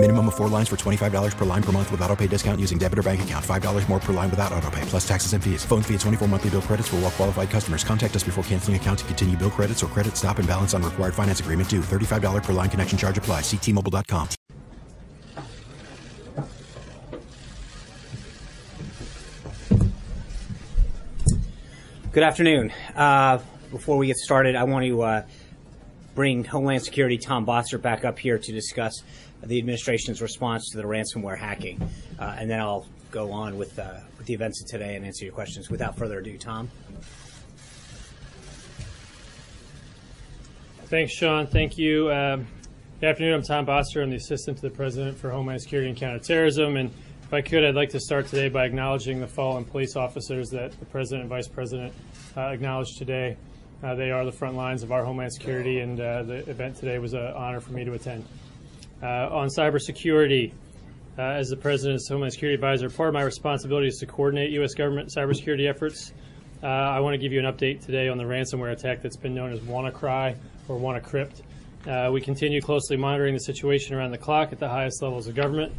Minimum of four lines for $25 per line per month with auto pay discount using debit or bank account. $5 more per line without auto pay, plus taxes and fees. Phone fee at 24 monthly bill credits for all well qualified customers. Contact us before canceling account to continue bill credits or credit stop and balance on required finance agreement due. $35 per line connection charge apply. Ctmobile.com. Good afternoon. Uh, before we get started, I want to uh, bring Homeland Security Tom Bossert back up here to discuss the administration's response to the ransomware hacking, uh, and then I'll go on with, uh, with the events of today and answer your questions. Without further ado, Tom. Thanks, Sean. Thank you. Um, good afternoon. I'm Tom Bossert. I'm the Assistant to the President for Homeland Security and Counterterrorism. And if I could, I'd like to start today by acknowledging the fallen police officers that the President and Vice President uh, acknowledged today. Uh, they are the front lines of our Homeland Security, and uh, the event today was an honor for me to attend. Uh, on cybersecurity, uh, as the President's Homeland Security Advisor, part of my responsibility is to coordinate U.S. government cybersecurity efforts. Uh, I want to give you an update today on the ransomware attack that's been known as WannaCry or WannaCrypt. Uh, we continue closely monitoring the situation around the clock at the highest levels of government.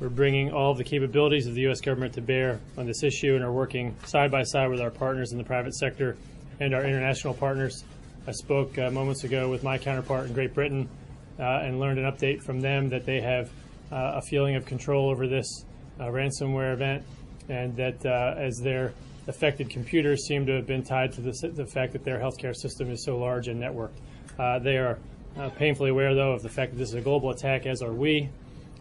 We're bringing all of the capabilities of the U.S. government to bear on this issue and are working side by side with our partners in the private sector and our international partners. I spoke uh, moments ago with my counterpart in Great Britain and learned an update from them that they have uh, a feeling of control over this uh, ransomware event and that uh, as their affected computers seem to have been tied to the, the fact that their healthcare system is so large and networked. Uh, they are painfully aware, though, of the fact that this is a global attack, as are we.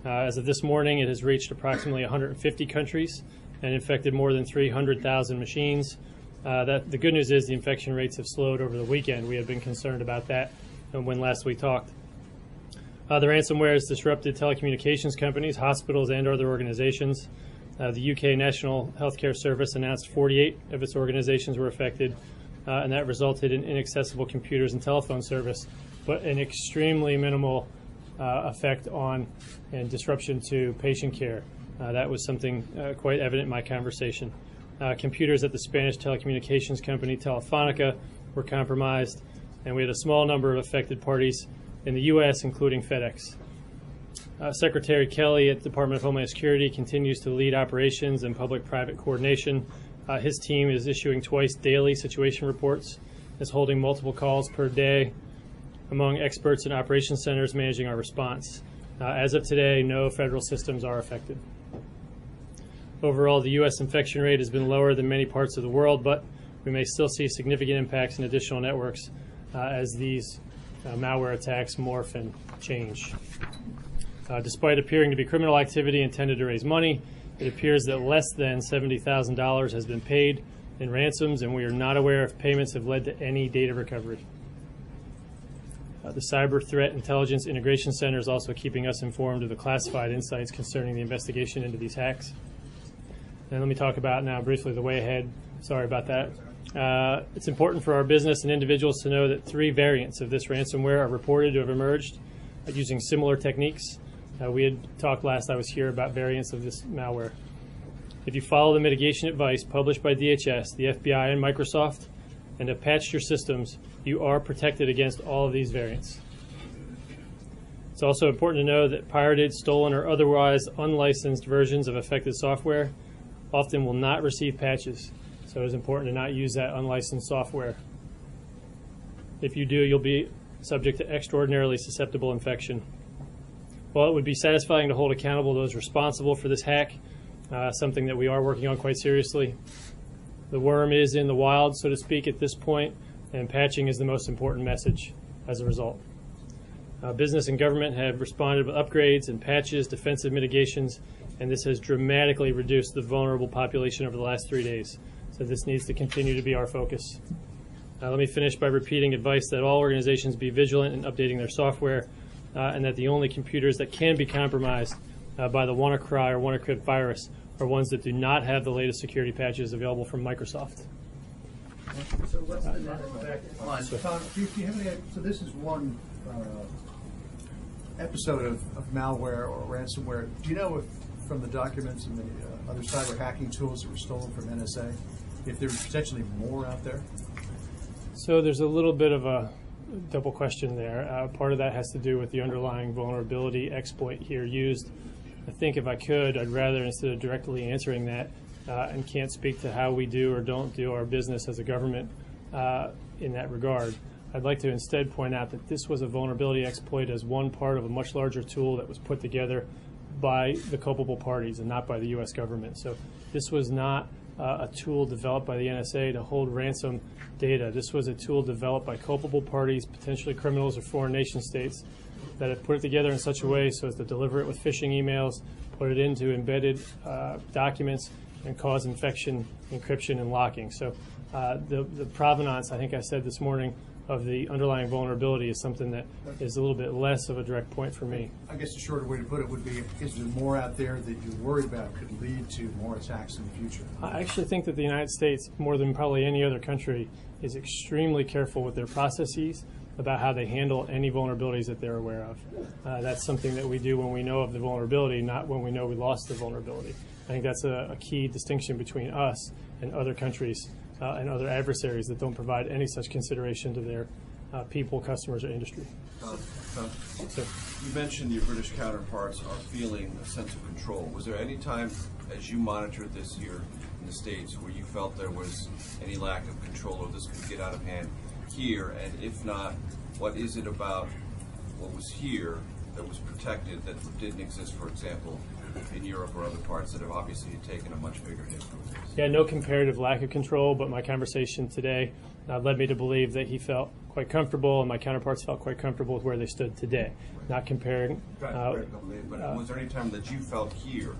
Uh, as of this morning, it has reached approximately 150 countries and infected more than 300,000 machines. Uh, that, the good news is the infection rates have slowed over the weekend. We have been concerned about that when last we talked. Uh, the ransomware has disrupted telecommunications companies, hospitals, and other organizations. Uh, the UK National Healthcare Service announced 48 of its organizations were affected, uh, and that resulted in inaccessible computers and telephone service, but an extremely minimal uh, effect on and disruption to patient care. Uh, that was something uh, quite evident in my conversation. computers at the Spanish telecommunications company Telefonica were compromised, and we had a small number of affected parties in the U.S., including FedEx. Uh, Secretary Kelly at the Department of Homeland Security continues to lead operations and public private coordination. Uh, his team is issuing twice daily situation reports, is holding multiple calls per day among experts and operations centers managing our response. Uh, as of today, no federal systems are affected. Overall, the U.S. infection rate has been lower than many parts of the world, but we may still see significant impacts in additional networks uh, as these uh, malware attacks morph and change. Uh, despite appearing to be criminal activity intended to raise money, it appears that less than $70,000 has been paid in ransoms, and we are not aware if payments have led to any data recovery. Uh, the Cyber Threat Intelligence Integration Center is also keeping us informed of the classified insights concerning the investigation into these hacks. And let me talk about now briefly the way ahead. Sorry about that. Uh, it's important for our business and individuals to know that three variants of this ransomware are reported to have emerged uh, using similar techniques. Uh, we had talked last I was here about variants of this malware. If you follow the mitigation advice published by DHS, the FBI, and Microsoft, and have patched your systems, you are protected against all of these variants. It's also important to know that pirated, stolen, or otherwise unlicensed versions of affected software often will not receive patches, so it's important to not use that unlicensed software. If you do, you'll be subject to extraordinarily susceptible infection. While it would be satisfying to hold accountable those responsible for this hack, uh, something that we are working on quite seriously, the worm is in the wild, so to speak, at this point, and patching is the most important message as a result. Uh, business and government have responded with upgrades and patches, defensive mitigations, and this has dramatically reduced the vulnerable population over the last three days. So this needs to continue to be our focus. Uh, let me finish by repeating advice that all organizations be vigilant in updating their software, uh, and that the only computers that can be compromised uh, by the WannaCry or WannaCrypt virus are ones that do not have the latest security patches available from Microsoft. So what's the net effect? So, Tom, do you, have any, so this is one uh, episode of, of malware or ransomware, do you know if from the documents and the uh, other cyber hacking tools that were stolen from NSA, if there's potentially more out there? So there's a little bit of a double question there. Uh, part of that has to do with the underlying vulnerability exploit here used. I think if I could, I'd rather, instead of directly answering that, uh, and can't speak to how we do or don't do our business as a government uh, in that regard, I'd like to instead point out that this was a vulnerability exploit as one part of a much larger tool that was put together by the culpable parties and not by the U.S. government. So this was not uh, a tool developed by the NSA to hold ransom data. This was a tool developed by culpable parties, potentially criminals or foreign nation states, that have put it together in such a way so as to deliver it with phishing emails, put it into embedded uh, documents, and cause infection, encryption, and locking. So uh, the, the provenance, I think I said this morning, of the underlying vulnerability is something that is a little bit less of a direct point for me. I guess a shorter way to put it would be, is there more out there that you're worried about could lead to more attacks in the future? I actually think that the United States, more than probably any other country, is extremely careful with their processes about how they handle any vulnerabilities that they're aware of. Uh, that's something that we do when we know of the vulnerability, not when we know we lost the vulnerability. I think that's a, a key distinction between us and other countries uh, and other adversaries that don't provide any such consideration to their uh, people, customers, or industry. Tom, you mentioned your British counterparts are feeling a sense of control. Was there any time, as you monitored this year in the States, where you felt there was any lack of control or this could get out of hand here? And if not, what is it about what was here that was protected that didn't exist, for example, in Europe or other parts that have obviously taken a much bigger hit from this? Yeah, no comparative lack of control, but my conversation today uh, led me to believe that he felt quite comfortable and my counterparts felt quite comfortable with where they stood today. Not comparing. Uh, but was there any time that you felt here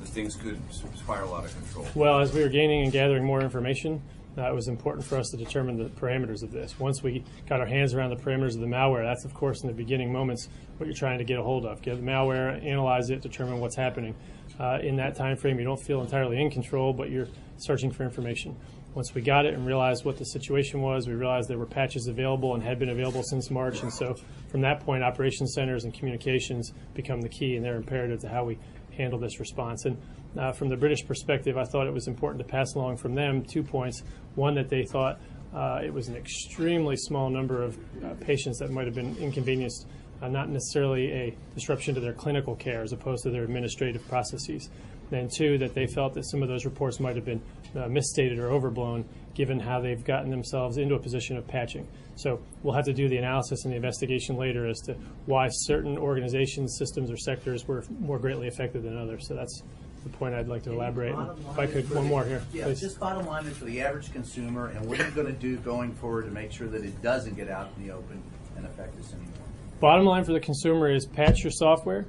that things could spiral out of control? Well, as we were gaining and gathering more information, uh, it was important for us to determine the parameters of this. Once we got our hands around the parameters of the malware, that's of course in the beginning moments what you're trying to get a hold of. Get the malware, analyze it, determine what's happening. Uh, in that time frame, you don't feel entirely in control, but you're searching for information. Once we got it and realized what the situation was, we realized there were patches available and had been available since March. And so from that point, operations centers and communications become the key, and they're imperative to how we handle this response. And uh, from the British perspective, I thought it was important to pass along from them two points. One, that they thought uh, it was an extremely small number of uh, patients that might have been inconvenienced, uh, not necessarily a disruption to their clinical care as opposed to their administrative processes. And two, that they felt that some of those reports might have been uh, misstated or overblown given how they've gotten themselves into a position of patching. So we'll have to do the analysis and the investigation later as to why certain organizations, systems, or sectors were more greatly affected than others. So that's the point I'd like to elaborate. If I could, one more here, Yeah, please. just bottom line is for the average consumer, and what are you going to do going forward to make sure that it doesn't get out in the open and affect us anymore? Bottom line for the consumer is patch your software,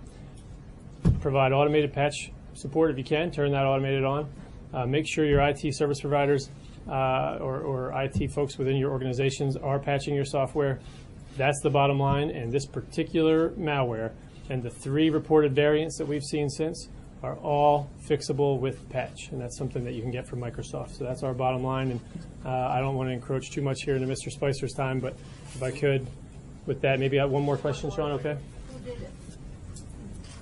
provide automated patch support if you can, turn that automated on. Uh, make sure your IT service providers uh, or, or IT folks within your organizations are patching your software. That's the bottom line. And this particular malware and the three reported variants that we've seen since are all fixable with patch. And that's something that you can get from Microsoft. So that's our bottom line. And uh, I don't want to encroach too much here into Mr. Spicer's time, but if I could, with that, maybe I have one more question, Sean, okay?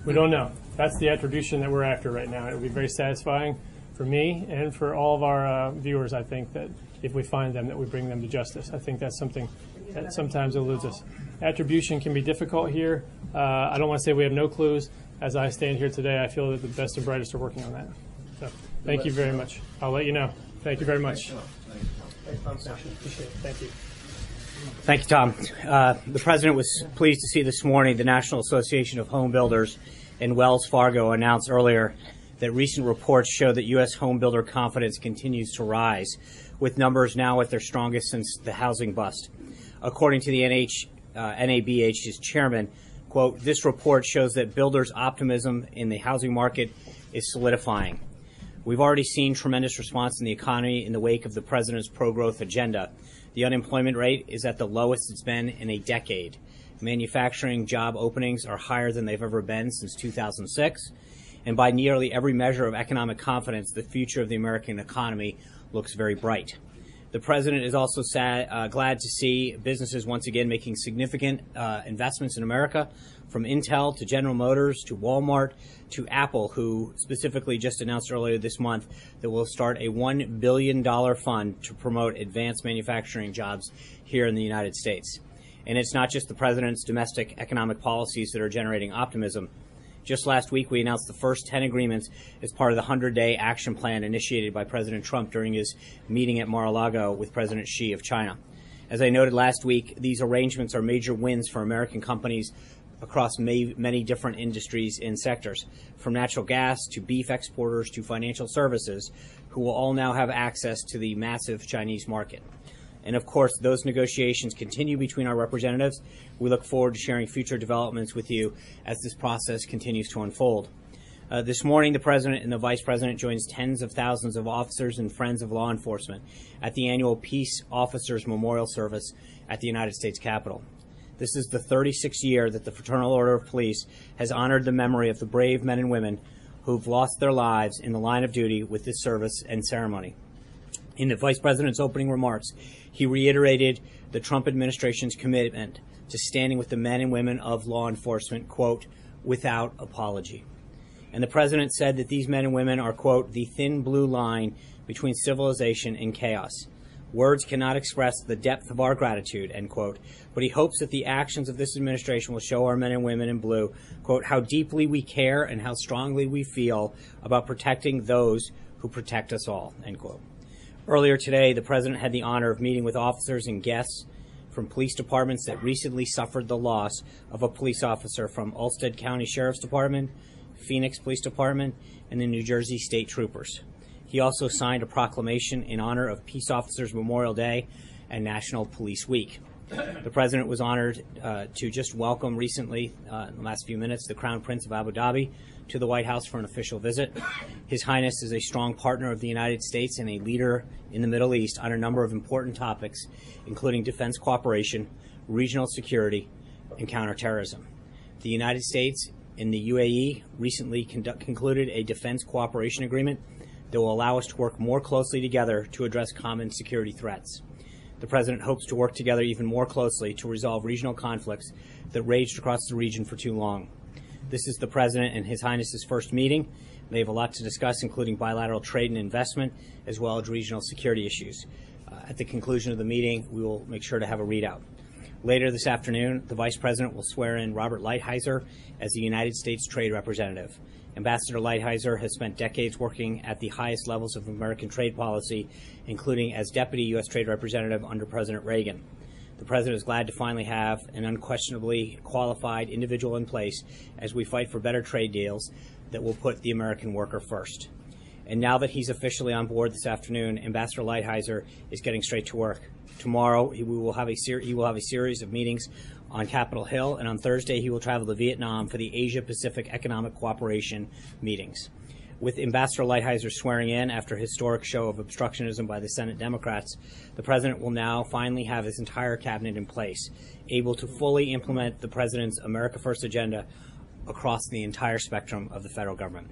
We don't know. That's the attribution that we're after right now. It would be very satisfying for me and for all of our uh, viewers, I think, that if we find them, that we bring them to justice. I think that's something that sometimes eludes us. Attribution can be difficult here. Uh, I don't want to say we have no clues. As I stand here today, I feel that the best and brightest are working on that. So, thank you very much. I'll let you know. Thank you very much. Thank you. Thank you, Tom. Uh, the president was pleased to see this morning the National Association of Home Builders and Wells Fargo announced earlier that recent reports show that U.S. home builder confidence continues to rise, with numbers now at their strongest since the housing bust. According to the NH, uh, NABH's chairman, quote, this report shows that builders' optimism in the housing market is solidifying. We've already seen tremendous response in the economy in the wake of the president's pro growth agenda. The unemployment rate is at the lowest it's been in a decade. Manufacturing job openings are higher than they've ever been since 2006. And by nearly every measure of economic confidence, the future of the American economy looks very bright. The president is also sad, uh, glad to see businesses once again making significant uh, investments in America, from Intel to General Motors to Walmart to Apple, who specifically just announced earlier this month that will start a $1 billion fund to promote advanced manufacturing jobs here in the United States. And it's not just the president's domestic economic policies that are generating optimism. Just last week, we announced the first 10 agreements as part of the 100 day action plan initiated by President Trump during his meeting at Mar a Lago with President Xi of China. As I noted last week, these arrangements are major wins for American companies across many different industries and sectors, from natural gas to beef exporters to financial services, who will all now have access to the massive Chinese market. And of course, those negotiations continue between our representatives. We look forward to sharing future developments with you as this process continues to unfold. Uh, this morning, the President and the Vice President joins tens of thousands of officers and friends of law enforcement at the annual Peace Officers Memorial Service at the United States Capitol. This is the 36th year that the Fraternal Order of Police has honored the memory of the brave men and women who've lost their lives in the line of duty with this service and ceremony. In the Vice President's opening remarks, he reiterated the Trump administration's commitment to standing with the men and women of law enforcement, quote, without apology. And the President said that these men and women are, quote, the thin blue line between civilization and chaos. Words cannot express the depth of our gratitude, end quote. But he hopes that the actions of this administration will show our men and women in blue, quote, how deeply we care and how strongly we feel about protecting those who protect us all, end quote. Earlier today, the President had the honor of meeting with officers and guests from police departments that recently suffered the loss of a police officer from Ulster County Sheriff's Department, Phoenix Police Department, and the New Jersey State Troopers. He also signed a proclamation in honor of Peace Officers Memorial Day and National Police Week. The President was honored uh, to just welcome recently, uh, in the last few minutes, the Crown Prince of Abu Dhabi to the White House for an official visit. His Highness is a strong partner of the United States and a leader in the Middle East on a number of important topics, including defense cooperation, regional security, and counterterrorism. The United States and the UAE recently conduct, concluded a defense cooperation agreement that will allow us to work more closely together to address common security threats. The President hopes to work together even more closely to resolve regional conflicts that raged across the region for too long. This is the President and His Highness's first meeting. They have a lot to discuss, including bilateral trade and investment, as well as regional security issues. Uh, at the conclusion of the meeting, we will make sure to have a readout. Later this afternoon, the Vice President will swear in Robert Lighthizer as the United States Trade Representative. Ambassador Lighthizer has spent decades working at the highest levels of American trade policy, including as Deputy U.S. Trade Representative under President Reagan. The President is glad to finally have an unquestionably qualified individual in place as we fight for better trade deals that will put the American worker first. And now that he's officially on board this afternoon, Ambassador Lighthizer is getting straight to work. Tomorrow, he will have a, ser- he will have a series of meetings on Capitol Hill, and on Thursday, he will travel to Vietnam for the Asia Pacific Economic Cooperation meetings with Ambassador Lighthizer swearing in after a historic show of obstructionism by the Senate Democrats, the president will now finally have his entire cabinet in place, able to fully implement the president's America First agenda across the entire spectrum of the federal government.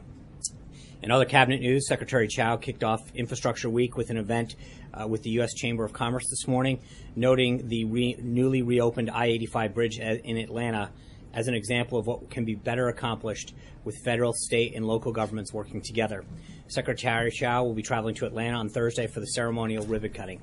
In other cabinet news, Secretary Chao kicked off Infrastructure Week with an event uh, with the U.S. Chamber of Commerce this morning, noting the re- newly reopened I 85 bridge in Atlanta as an example of what can be better accomplished with federal, state, and local governments working together. Secretary Chao will be traveling to Atlanta on Thursday for the ceremonial ribbon cutting.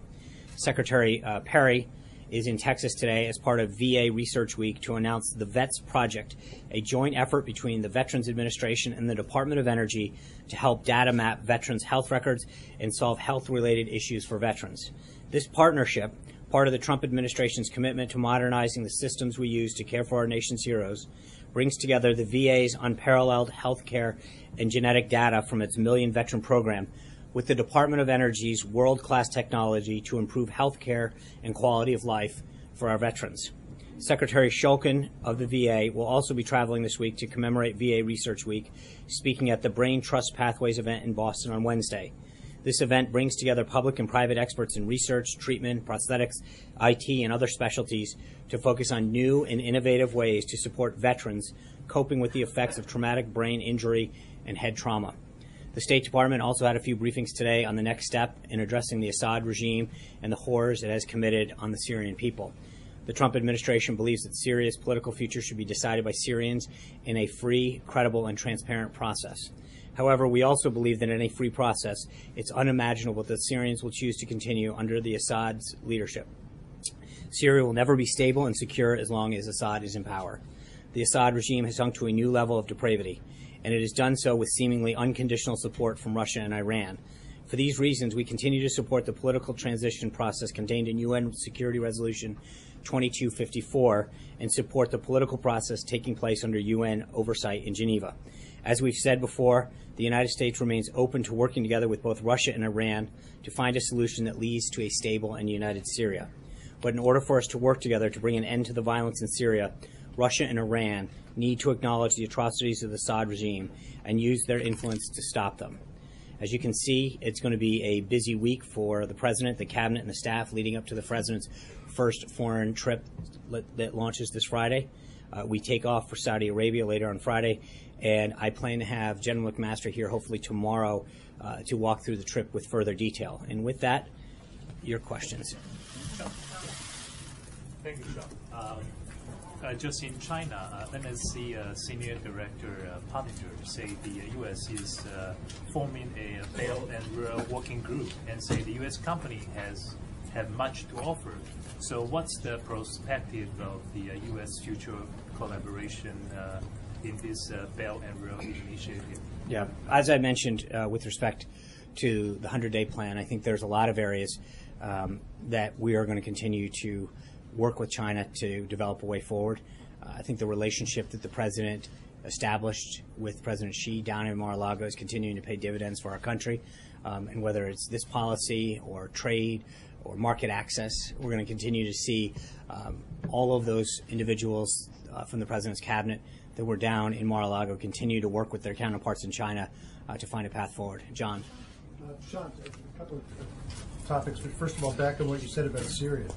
Secretary uh, Perry is in Texas today as part of VA Research Week to announce the VETS Project, a joint effort between the Veterans Administration and the Department of Energy to help data map veterans' health records and solve health related issues for veterans. This partnership part of the Trump administration's commitment to modernizing the systems we use to care for our nation's heroes, brings together the VA's unparalleled health care and genetic data from its Million Veteran program with the Department of Energy's world class technology to improve health care and quality of life for our veterans. Secretary Shulkin of the VA will also be traveling this week to commemorate VA Research Week, speaking at the Brain Trust Pathways event in Boston on Wednesday. This event brings together public and private experts in research, treatment, prosthetics, IT, and other specialties to focus on new and innovative ways to support veterans coping with the effects of traumatic brain injury and head trauma. The State Department also had a few briefings today on the next step in addressing the Assad regime and the horrors it has committed on the Syrian people. The Trump administration believes that Syria's political future should be decided by Syrians in a free, credible, and transparent process. However, we also believe that in a free process, it's unimaginable that Syrians will choose to continue under the Assad's leadership. Syria will never be stable and secure as long as Assad is in power. The Assad regime has sunk to a new level of depravity, and it has done so with seemingly unconditional support from Russia and Iran. For these reasons, we continue to support the political transition process contained in UN Security Resolution 2254 and support the political process taking place under UN oversight in Geneva. As we've said before, the United States remains open to working together with both Russia and Iran to find a solution that leads to a stable and united Syria. But in order for us to work together to bring an end to the violence in Syria, Russia and Iran need to acknowledge the atrocities of the Assad regime and use their influence to stop them. As you can see, it's going to be a busy week for the president, the cabinet, and the staff leading up to the president's first foreign trip that launches this Friday. Uh, we take off for Saudi Arabia later on Friday, and I plan to have General McMaster here hopefully tomorrow uh, to walk through the trip with further detail. And with that, your questions. Thank you, Sean. Um, uh, just in China, uh, NSC uh, Senior Director uh, Pottinger say the U.S. is uh, forming a Belt and Road working group and say the U.S. company has have much to offer. So what's the perspective of the U.S. Uh, future collaboration in this Belt and Road initiative? Yeah, as I mentioned with respect to the 100-day plan, I think there's a lot of areas um, that we are going to continue to work with China to develop a way forward. Uh, I think the relationship that the president established with President Xi down in Mar-a-Lago is continuing to pay dividends for our country. Um, and whether it's this policy or trade or market access, we're going to continue to see um, all of those individuals uh, from the president's cabinet that were down in Mar-a-Lago continue to work with their counterparts in China uh, to find a path forward. John. Uh, Sean, a couple of topics, but first of all, back on what you said about Syria.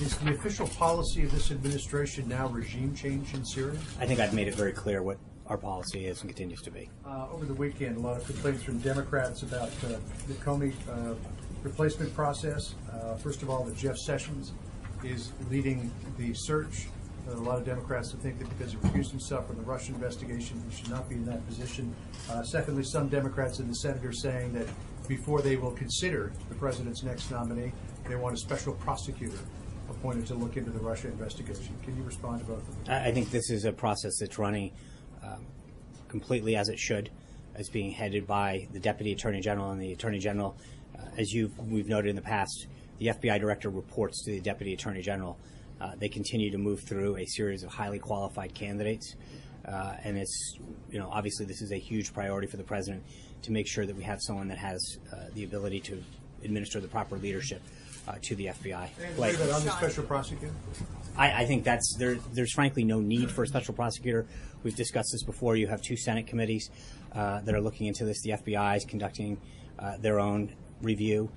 Is the official policy of this administration now regime change in Syria? I think I've made it very clear what our policy is and continues to be. Uh, over the weekend, a lot of complaints from Democrats about uh, the Comey uh, replacement process. Uh, first of all, that Jeff Sessions is leading the search. A lot of Democrats think that because he recused himself from the Russian investigation, he should not be in that position. Uh, secondly, some Democrats in the Senate are saying that before they will consider the president's next nominee, they want a special prosecutor appointed to look into the Russia investigation. Can you respond to both of them? I think this is a process that's running um, completely as it should. It's being headed by the Deputy Attorney General and the Attorney General. Uh, as you we've noted in the past, the FBI Director reports to the Deputy Attorney General. Uh, they continue to move through a series of highly qualified candidates. Uh, and it's, you know, obviously this is a huge priority for the president to make sure that we have someone that has uh, the ability to administer the proper leadership uh, to the FBI. Like, on the special prosecutor? I, I, think that's there. There's frankly no need for a special prosecutor. We've discussed this before. You have two Senate committees uh, that are looking into this. The FBI is conducting uh, their own review,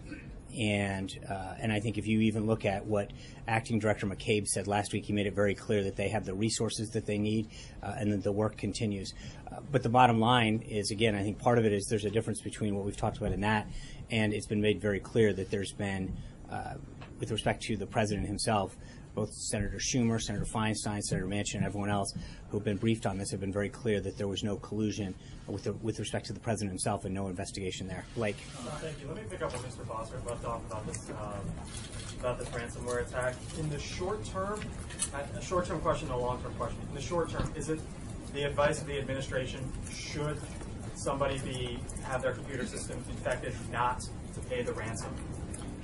and uh, and I think if you even look at what Acting Director McCabe said last week, he made it very clear that they have the resources that they need, uh, and that the work continues. Uh, but the bottom line is, again, I think part of it is there's a difference between what we've talked about in that, and it's been made very clear that there's been uh, with respect to the president himself, both Senator Schumer, Senator Feinstein, Senator Manchin, and everyone else who have been briefed on this have been very clear that there was no collusion with, the, with respect to the president himself and no investigation there. Blake. Uh, thank you. Let me pick up on Mr. Foster left off about this um, about this ransomware attack. In the short term, a short term question and a long term question. In the short term, is it the advice of the administration should somebody be have their computer system infected not to pay the ransom?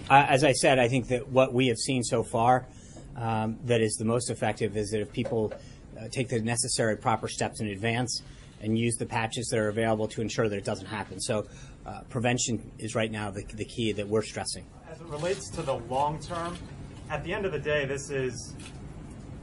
Uh, as I said, I think that what we have seen so far um, that is the most effective is that if people uh, take the necessary proper steps in advance and use the patches that are available to ensure that it doesn't happen. So uh, prevention is right now the, the key that we're stressing. As it relates to the long term, at the end of the day, this is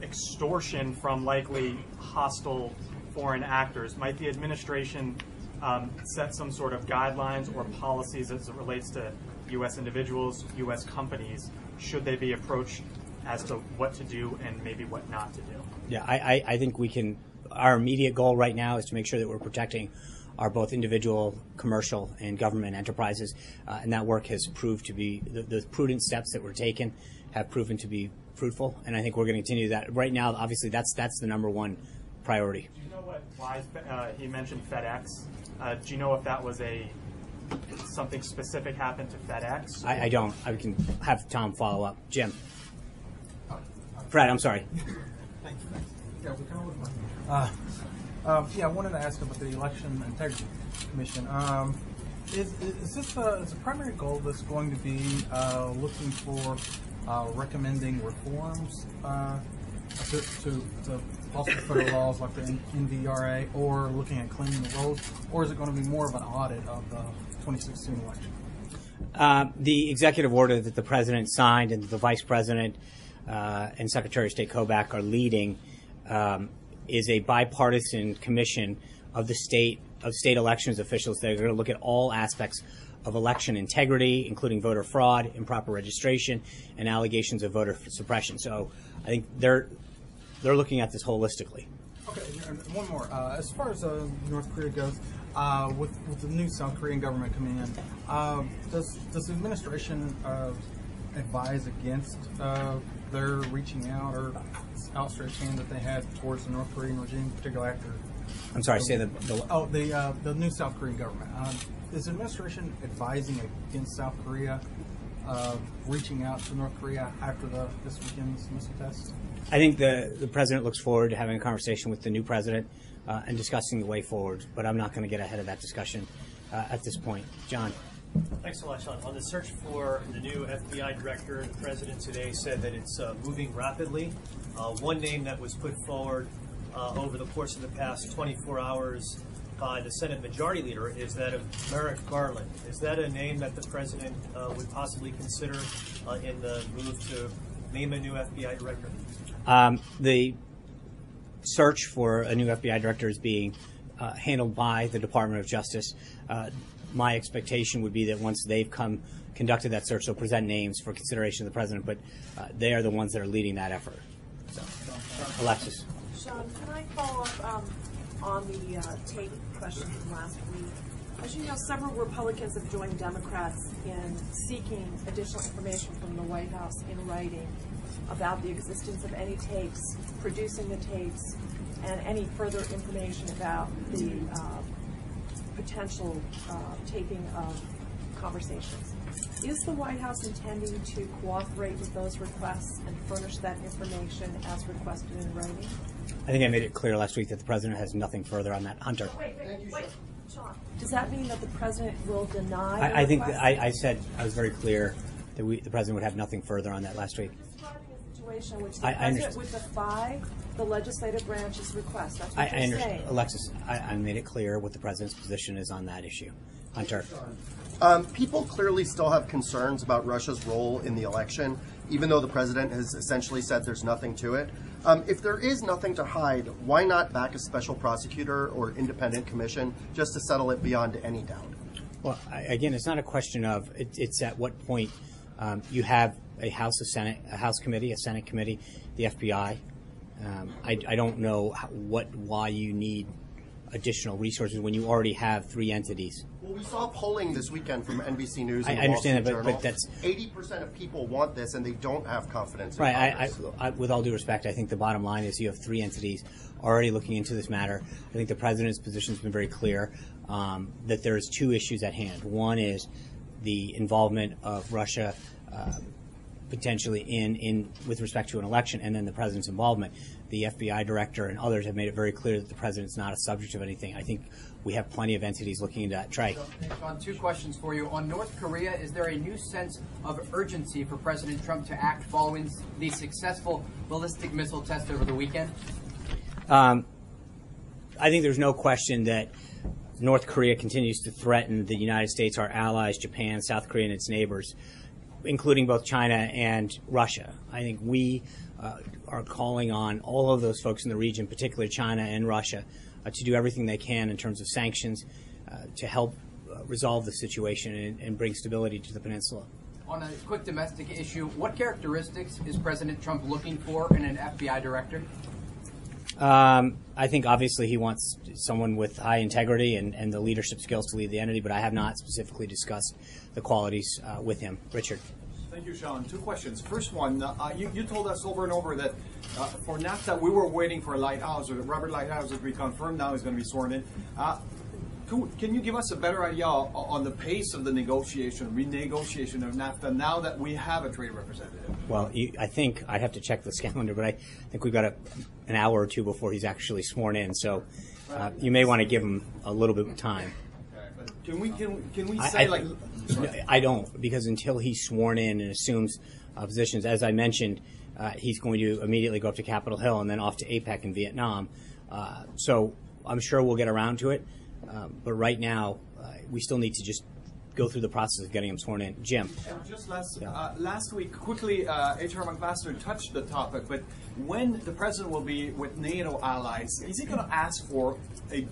extortion from likely hostile foreign actors. Might the administration um, set some sort of guidelines or policies as it relates to U.S. individuals, U.S. companies, should they be approached as to what to do and maybe what not to do? Yeah, I, I, I think we can. Our immediate goal right now is to make sure that we're protecting are both individual, commercial, and government enterprises, uh, and that work has proved to be the, the prudent steps that were taken have proven to be fruitful, and I think we're going to continue that. Right now, obviously, that's that's the number one priority. Do you know what? Why uh, he mentioned FedEx? Uh, do you know if that was a something specific happened to FedEx? I, I don't. I can have Tom follow up. Jim. Fred, I'm sorry. Yeah, we can always- Uh, um, yeah, I wanted to ask about the Election Integrity Commission. Um, is, is this a, is the primary goal that's going to be uh, looking for uh, recommending reforms uh, to, to, to possible federal laws like the NVRA or looking at cleaning the roads, or is it going to be more of an audit of the 2016 election? Uh, the executive order that the president signed and the vice president uh, and Secretary of State Kobach are leading um, is a bipartisan commission of the state of state elections officials that are going to look at all aspects of election integrity, including voter fraud, improper registration, and allegations of voter suppression. So I think they're they're looking at this holistically. Okay, and one more. Uh, as far as uh, North Korea goes, uh, with, with the new South Korean government coming in, uh, does does the administration uh, advise against uh, their reaching out or outstretched hand that they had towards the North Korean regime, particularly after? I'm sorry, say the- the- oh the uh, the new South Korean government. Um, is the administration advising against South Korea uh, reaching out to North Korea after the this weekend's missile test? I think the, the president looks forward to having a conversation with the new president uh, and discussing the way forward, but I'm not going to get ahead of that discussion uh, at this point. John. Thanks a lot, Sean. On the search for the new FBI director, the president today said that it's uh, moving rapidly. Uh, one name that was put forward uh, over the course of the past 24 hours by the Senate Majority Leader is that of Merrick Garland. Is that a name that the president uh, would possibly consider uh, in the move to name a new FBI director? Um, the search for a new FBI director is being uh, handled by the Department of Justice. My expectation would be that once they've come conducted that search, they'll present names for consideration of the president, but uh, they are the ones that are leading that effort. So, Alexis. Sean, can I follow up um, on the uh, tape question from last week? As you know, several Republicans have joined Democrats in seeking additional information from the White House in writing about the existence of any tapes, producing the tapes, and any further information about the uh, potential uh, taping of conversations. Is the White House intending to cooperate with those requests and furnish that information as requested in writing? I think I made it clear last week that the president has nothing further on that. Hunter. Wait, wait, wait, Sean. Does that mean that the president will deny? I, I think that I, I said I was very clear that we, the president would have nothing further on that last week. Describing a situation in which the I- I president understand. would defy the legislative branch's request. That's what I, you're I understand, saying. Alexis. I, I made it clear what the president's position is on that issue. Hunter. Um, people clearly still have concerns about Russia's role in the election, even though the president has essentially said there's nothing to it. Um, if there is nothing to hide, why not back a special prosecutor or independent commission just to settle it beyond any doubt? Well, I, again, it's not a question of it, it's at what point um, you have a House of Senate, a House committee, a Senate committee, the FBI. Um, I, I don't know how, what why you need additional resources when you already have three entities. Well, we saw polling this weekend from NBC News I- I understand that, but- but that's- eighty percent of people want this, and they don't have confidence. In Right. I, I, with all due respect, I think the bottom line is you have three entities already looking into this matter. I think the president's position has been very clear um, that there's two issues at hand. One is the involvement of Russia. Uh, potentially in, in with respect to an election and then the president's involvement. The FBI director and others have made it very clear that the president's not a subject of anything. I think we have plenty of entities looking into that. Trey Sean, two questions for you. On North Korea, is there a new sense of urgency for President Trump to act following the successful ballistic missile test over the weekend? Um, I think there's no question that North Korea continues to threaten the United States, our allies, Japan, South Korea, and its neighbors, including both China and Russia. I think we uh, are calling on all of those folks in the region, particularly China and Russia, uh, to do everything they can in terms of sanctions uh, to help uh, resolve the situation and, and bring stability to the peninsula. On a quick domestic issue, what characteristics is President Trump looking for in an FBI director? Um, I think obviously he wants someone with high integrity and, and the leadership skills to lead the entity, but I have not specifically discussed the qualities uh, with him. Richard. Thank you, Sean. Two questions. First one, uh, you, you told us over and over that uh, for NAFTA we were waiting for a Lighthouse, or Robert Lighthouse, as we confirmed now, is going to be sworn in. Uh, can, you give us a better idea on the pace of the negotiation, renegotiation of NAFTA now that we have a trade representative? Well, I think I'd have to check the calendar, but I think we've got a, an hour or two before he's actually sworn in. So uh, you may want to give him a little bit of time. Can we can, can we I- say I- like? I don't, because until he's sworn in and assumes uh, positions, as I mentioned, uh, he's going to immediately go up to Capitol Hill and then off to APEC in Vietnam. Uh, so I'm sure we'll get around to it. Um, but right now, uh, we still need to just go through the process of getting him sworn in. Jim. And Just last uh, last week, quickly, uh, H.R. McMaster touched the topic, but when the president will be with NATO allies, is he going to ask for a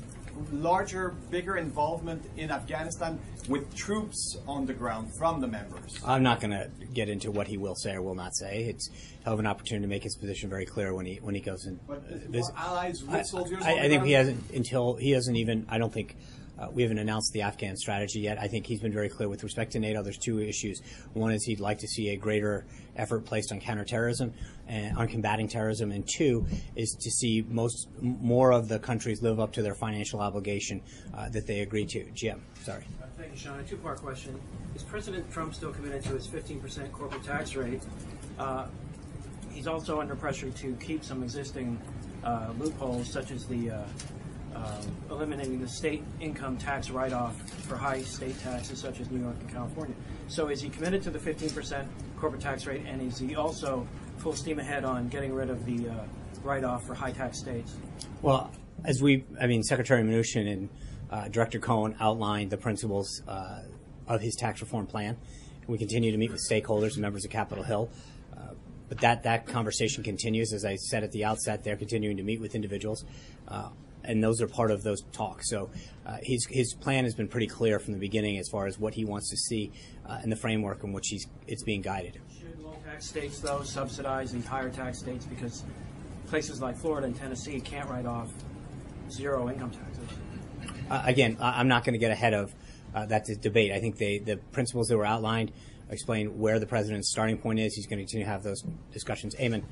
larger, bigger involvement in Afghanistan with troops on the ground from the members? I'm not going to get into what he will say or will not say. It's he'll have an opportunity to make his position very clear when he when he goes in. But uh, allies with I, soldiers I, I the think he hasn't until he hasn't even. I don't think. Uh, we haven't announced the Afghan strategy yet. I think he's been very clear with respect to NATO. There's two issues. One is he'd like to see a greater effort placed on counterterrorism and on combating terrorism, and two is to see most more of the countries live up to their financial obligation uh, that they agreed to. Jim, sorry. Thank you, Sean. A two-part question. Is President Trump still committed to his 15% corporate tax rate? Uh, he's also under pressure to keep some existing uh, loopholes, such as the uh, eliminating the state income tax write-off for high state taxes, such as New York and California. So is he committed to the 15% corporate tax rate, and is he also full steam ahead on getting rid of the uh, write-off for high tax states? Well, as we, I mean, Secretary Mnuchin and uh, Director Cohn outlined the principles uh, of his tax reform plan. We continue to meet with stakeholders and members of Capitol Hill. Uh, but that, that conversation continues. As I said at the outset, they're continuing to meet with individuals. Uh, and those are part of those talks. So uh, his, his plan has been pretty clear from the beginning as far as what he wants to see uh, in the framework in which he's, it's being guided. Should low tax states, though, subsidize the higher tax states because places like Florida and Tennessee can't write off zero income taxes? Uh, again, I- I'm not going to get ahead of uh, that debate. I think they, the principles that were outlined explain where the president's starting point is. He's going to continue to have those discussions. Amen.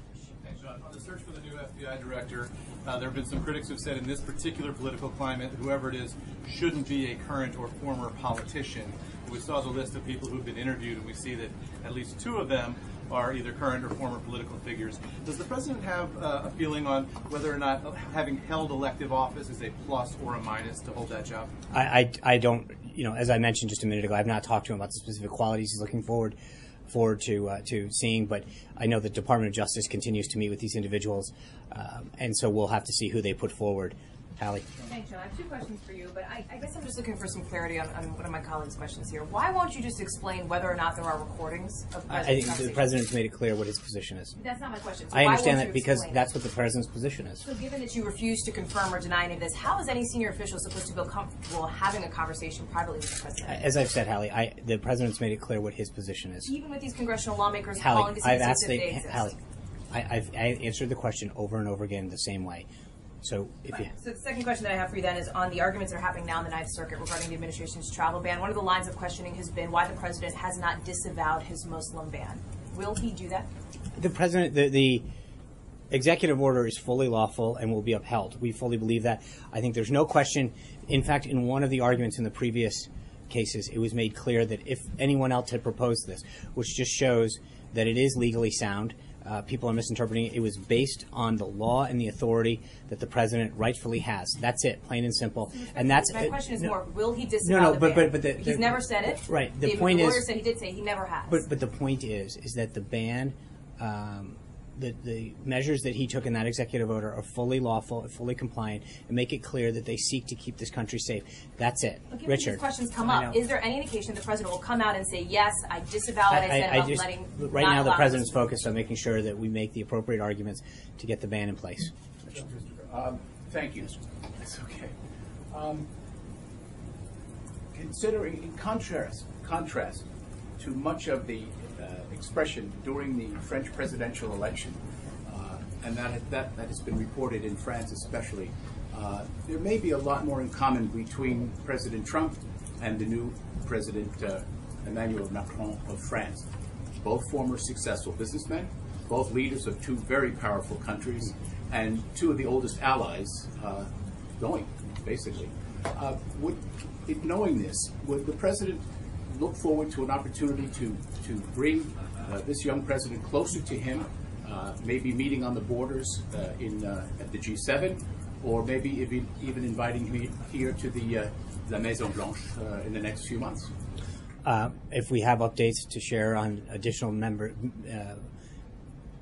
Thanks, John. On the search for the new FBI director, uh, there have been some critics who've said in this particular political climate, whoever it is shouldn't be a current or former politician. We saw the list of people who've been interviewed, and we see that at least two of them are either current or former political figures. Does the president have uh, a feeling on whether or not having held elective office is a plus or a minus to hold that job? I, I, I don't, you know, as I mentioned just a minute ago, I've not talked to him about the specific qualities he's looking forward forward to uh, to seeing, but I know the Department of Justice continues to meet with these individuals, um, and so we'll have to see who they put forward. Hallie. Thanks, John. I have two questions for you, but I, I guess I'm just looking for some clarity on, on one of my colleagues' questions here. Why won't you just explain whether or not there are recordings of I, I think the president's made it clear what his position is. That's not my question. So I understand that because explain? that's what the president's position is. So given that you refuse to confirm or deny any of this, how is any senior official supposed to feel comfortable having a conversation privately with the president? As I've said, Hallie, I, the president's made it clear what his position is. Even with these congressional lawmakers calling Hallie, to see I've asked they the? Hallie, I, I've I answered the question over and over again the same way. So if you, So the second question that I have for you then is on the arguments that are happening now in the Ninth Circuit regarding the administration's travel ban. One of the lines of questioning has been why the president has not disavowed his Muslim ban. Will he do that? the president, the, the executive order is fully lawful and will be upheld. We fully believe that. I think there's no question. In fact, in one of the arguments in the previous cases, it was made clear that if anyone else had proposed this, which just shows that it is legally sound, uh, people are misinterpreting it. It was based on the law and the authority that the president rightfully has. That's it, plain and simple. And that's My question is no- more: Will he disavow no, the but- ban? but- but the- he's the- never said it. Right. The The, point lawyer is- said he did say he never has. But but the point is is that the ban, um, the the measures that he took in that executive order are fully lawful, and fully compliant, and make it clear that they seek to keep this country safe. That's it, But given Richard. these questions come I up, know. is there any indication the president will come out and say, "Yes, I disavow what I, said about just- letting"? right not now the allow president's this- focused on making sure that we make the appropriate arguments to get the ban in place. Um, Thank you. That's okay. Um, Considering, in contrast, contrast to much of the expression during the French presidential election, uh, and that, that, that has been reported in France especially, uh, there may be a lot more in common between President Trump and the new President uh, Emmanuel Macron of France. Both former successful businessmen, both leaders of two very powerful countries, and two of the oldest allies uh, going, basically. Uh, would, knowing this, would the President look forward to an opportunity to, to bring uh, this young president closer to him, uh, maybe meeting on the borders uh, in, uh, at the G7, or maybe even, even inviting him here to the uh, La Maison Blanche in the next few months? If we have updates to share on additional member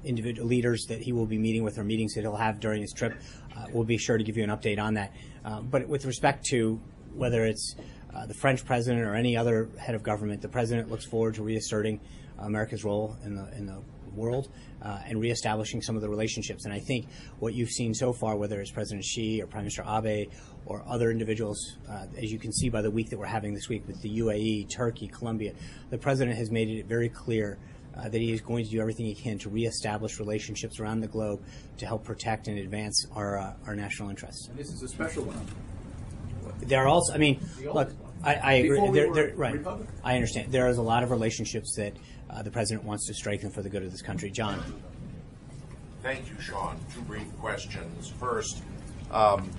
individual leaders that he will be meeting with or meetings that he'll have during his trip, uh, we'll be sure to give you an update on that. Uh, but with respect to whether it's uh, the French president or any other head of government, the president looks forward to reasserting America's role in the in the world uh, and reestablishing some of the relationships. And I think what you've seen so far, whether it's President Xi or Prime Minister Abe or other individuals, uh, as you can see by the week that we're having this week with the UAE, Turkey, Colombia, the president has made it very clear uh, that he is going to do everything he can to reestablish relationships around the globe to help protect and advance our uh, our national interests. And this is a special one. There are also, I mean, look. I, I agree. Before we There- were there- right. Republic. I understand. There is a lot of relationships that uh, the president wants to strengthen for the good of this country. John. Thank you, Sean. Two brief questions. First, um,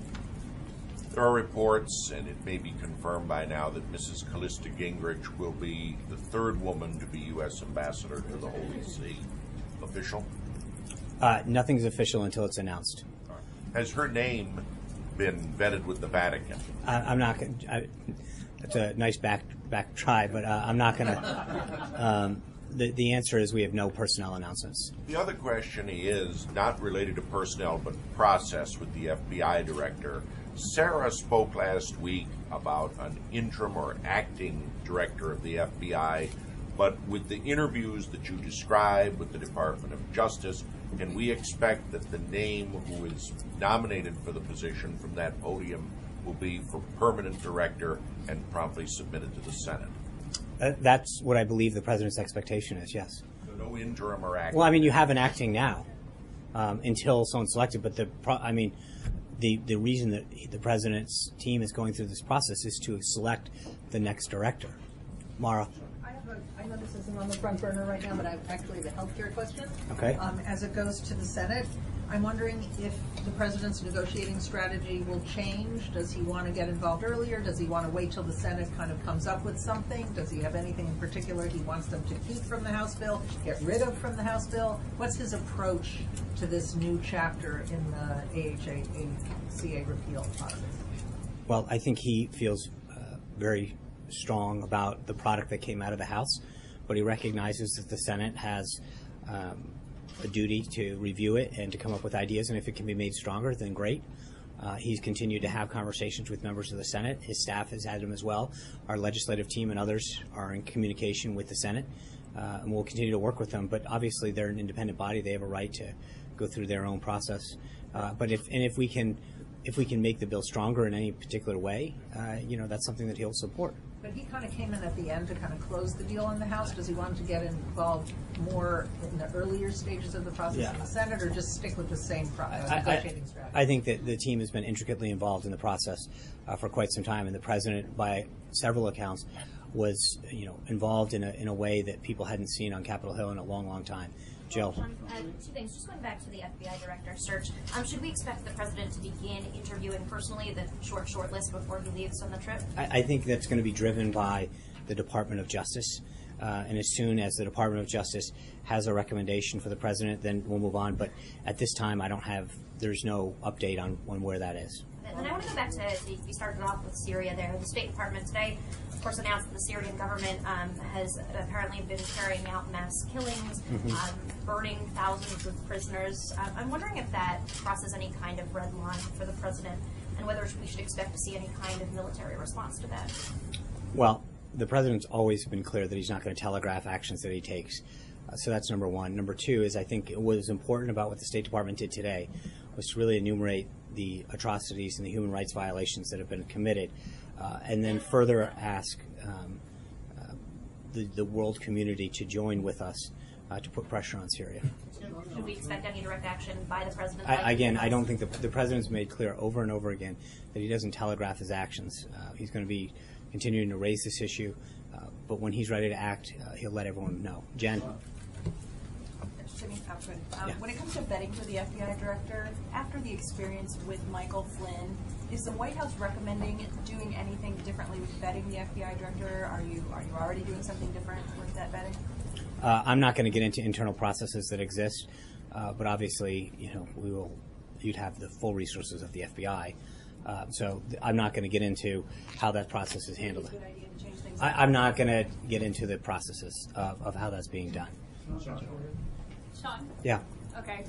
there are reports, and it may be confirmed by now, that Mrs. Callista Gingrich will be the third woman to be U.S. ambassador to the Holy See. Official? Uh, nothing's official until it's announced. Has her name been vetted with the Vatican? I, I'm not going. That's a nice back back try, but uh, I'm not going to. Um, the, the answer is we have no personnel announcements. The other question is not related to personnel, but process with the FBI director. Sarah spoke last week about an interim or acting director of the FBI, but with the interviews that you described with the Department of Justice, can we expect that the name who is nominated for the position from that podium will be for permanent director and promptly submitted to the Senate? Uh, that's what I believe the president's expectation is. Yes. So no interim or acting. Well, I mean, you have an acting now um, until someone's selected, but the pro- I mean, the the reason that the president's team is going through this process is to select the next director. Mara. I have a, I know this isn't on the front burner right now, but I have actually the healthcare question. Okay. Um, as it goes to the Senate, I'm wondering if the president's negotiating strategy will change. Does he want to get involved earlier? Does he want to wait till the Senate kind of comes up with something? Does he have anything in particular he wants them to keep from the House bill, get rid of from the House bill? What's his approach to this new chapter in the AHA, ACA repeal process? Well, I think he feels uh, very strong about the product that came out of the House, but he recognizes that the Senate has um, a duty to review it and to come up with ideas, and if it can be made stronger, then great. Uh, he's continued to have conversations with members of the Senate. His staff has had them as well. Our legislative team and others are in communication with the Senate, uh, and we'll continue to work with them. But obviously, they're an independent body; they have a right to go through their own process. Uh, but if and if we can, if we can make the bill stronger in any particular way, uh, you know, that's something that he'll support. But he kind of came in at the end to kind of close the deal in the House. Does he want to get involved more in the earlier stages of the process Yeah. in the Senate, or just stick with the same pro- uh, I- negotiating strategy? I think that the team has been intricately involved in the process uh, for quite some time, and the president, by several accounts, was you know involved in a in a way that people hadn't seen on Capitol Hill in a long, long time. Jill. Um, uh, two things. Just going back to the FBI director search, um, should we expect the president to begin interviewing personally the short, short list before he leaves on the trip? I, I think that's going to be driven by the Department of Justice. Uh, and as soon as the Department of Justice has a recommendation for the president, then we'll move on. But at this time, I don't have, there's no update on, on where that is. And I want to go back to, you started off with Syria there. The State Department today, of course, announced that the Syrian government um, has apparently been carrying out mass killings, Mhm. um, burning thousands of prisoners. Um, I'm wondering if that crosses any kind of red line for the president and whether we should expect to see any kind of military response to that. Well, the president's always been clear that he's not going to telegraph actions that he takes. Uh, so that's number one. Number two is I think what is important about what the State Department did today was to really enumerate the atrocities and the human rights violations that have been committed, uh, and then further ask um, uh, the, the world community to join with us uh, to put pressure on Syria. Should we expect any direct action by the president? I, again, I don't think the, the president's made clear over and over again that he doesn't telegraph his actions. Uh, he's going to be continuing to raise this issue, uh, but when he's ready to act, uh, he'll let everyone know. Jen. Um, Yeah. When it comes to vetting for the FBI director, after the experience with Michael Flynn, is the White House recommending doing anything differently with vetting the FBI director? Are you are you already doing something different with that vetting? Uh, I'm not going to get into internal processes that exist, uh, but obviously, you know, we will. You'd have the full resources of the FBI, uh, so th- I'm not going to get into how that process is handled. Good idea to change things. I, I'm not going to get into the processes of, of how that's being done. Sean? Yeah. Okay.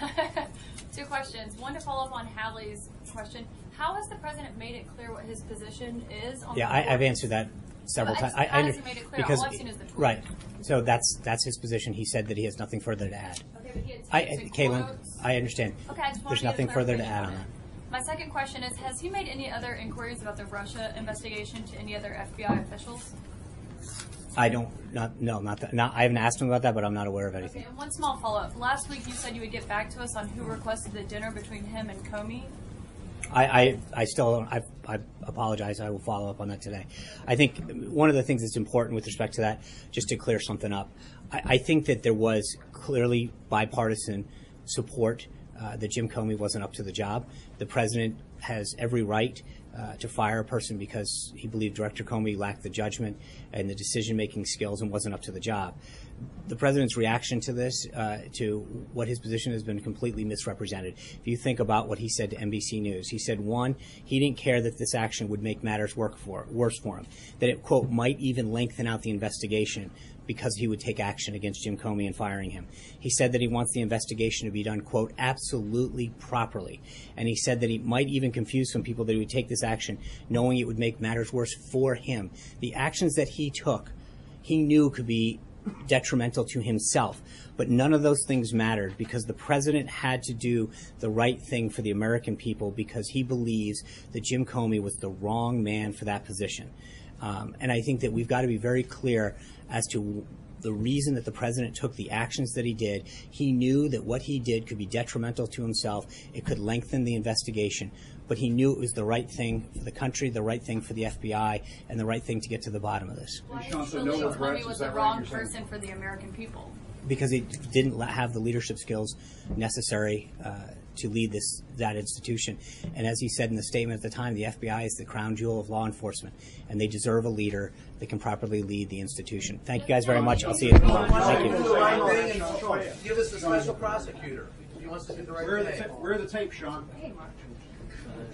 Two questions. One to follow up on Hallie's question. How has the president made it clear what his position is on Yeah, the I, I've answered that several times. I, I has under- he made it clear? because All I've seen is the tweet. right. So that's that's his position. He said that he has nothing further to add. Okay, but he had I, tapes uh, and Caitlin, quotes. I understand. Okay, I just wanted There's to get nothing further to add on on that. My second question is, has he made any other inquiries about the Russia investigation to any other FBI officials? I don't not no not that not I haven't asked him about that, but I'm not aware of anything. Okay, and one small follow-up. Last week you said you would get back to us on who requested the dinner between him and Comey. I, I, I still I, I apologize. I will follow up on that today. I think one of the things that's important with respect to that, just to clear something up, I, I think that there was clearly bipartisan support uh, that Jim Comey wasn't up to the job. The president has every right uh, to fire a person because he believed Director Comey lacked the judgment and the decision-making skills and wasn't up to the job. The president's reaction to this, uh, to what his position has been completely misrepresented. If you think about what he said to NBC News, he said one, he didn't care that this action would make matters for worse for him, that it quote might even lengthen out the investigation because he would take action against Jim Comey and firing him. He said that he wants the investigation to be done, quote, absolutely properly. And he said that he might even confuse some people that he would take this action knowing it would make matters worse for him. The actions that he took, he knew could be detrimental to himself. But none of those things mattered because the president had to do the right thing for the American people because he believes that Jim Comey was the wrong man for that position. Um, and I think that we've got to be very clear as to the reason that the president took the actions that he did. He knew that what he did could be detrimental to himself. It could lengthen the investigation. But he knew it was the right thing for the country, the right thing for the FBI, and the right thing to get to the bottom of this. Why Sean, did so you no believe regrets, Comey was the that right, wrong person for the American people? because he didn't have the leadership skills necessary uh, to lead this that institution. And as he said in the statement at the time, the FBI is the crown jewel of law enforcement, and they deserve a leader that can properly lead the institution. Thank you guys very much. I'll see you tomorrow. Thank you. right thing and give us the special prosecutor. He wants to do the right Where are the, thing. ta- where are the tapes, Sean?